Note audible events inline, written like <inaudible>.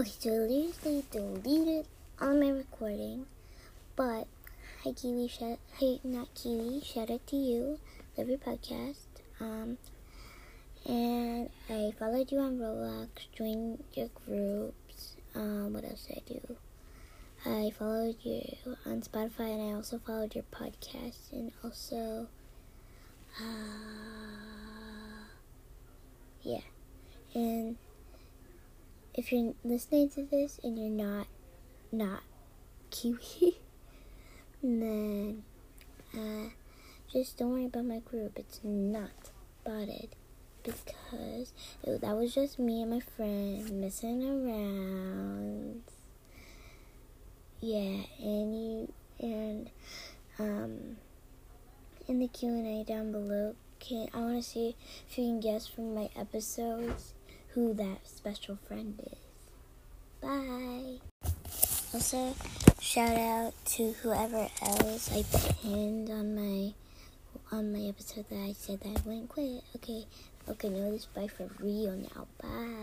Okay, so I usually deleted all my recording, but hi Kiwi, shout, hey not Kiwi, shout out to you, love your podcast. Um, and I followed you on Roblox, joined your groups. Um, what else did I do? I followed you on Spotify, and I also followed your podcast, and also, uh, yeah, and if you're listening to this and you're not not Kiwi, <laughs> then uh, just don't worry about my group. It's not botted because it, that was just me and my friend messing around. Yeah, and you and um in the Q and A down below, can I want to see if you can guess from my episodes who that special friend is. Bye. Also, shout out to whoever else I pinned on my on my episode that I said that I wouldn't quit. Okay, okay, no, this bye for real now. Bye.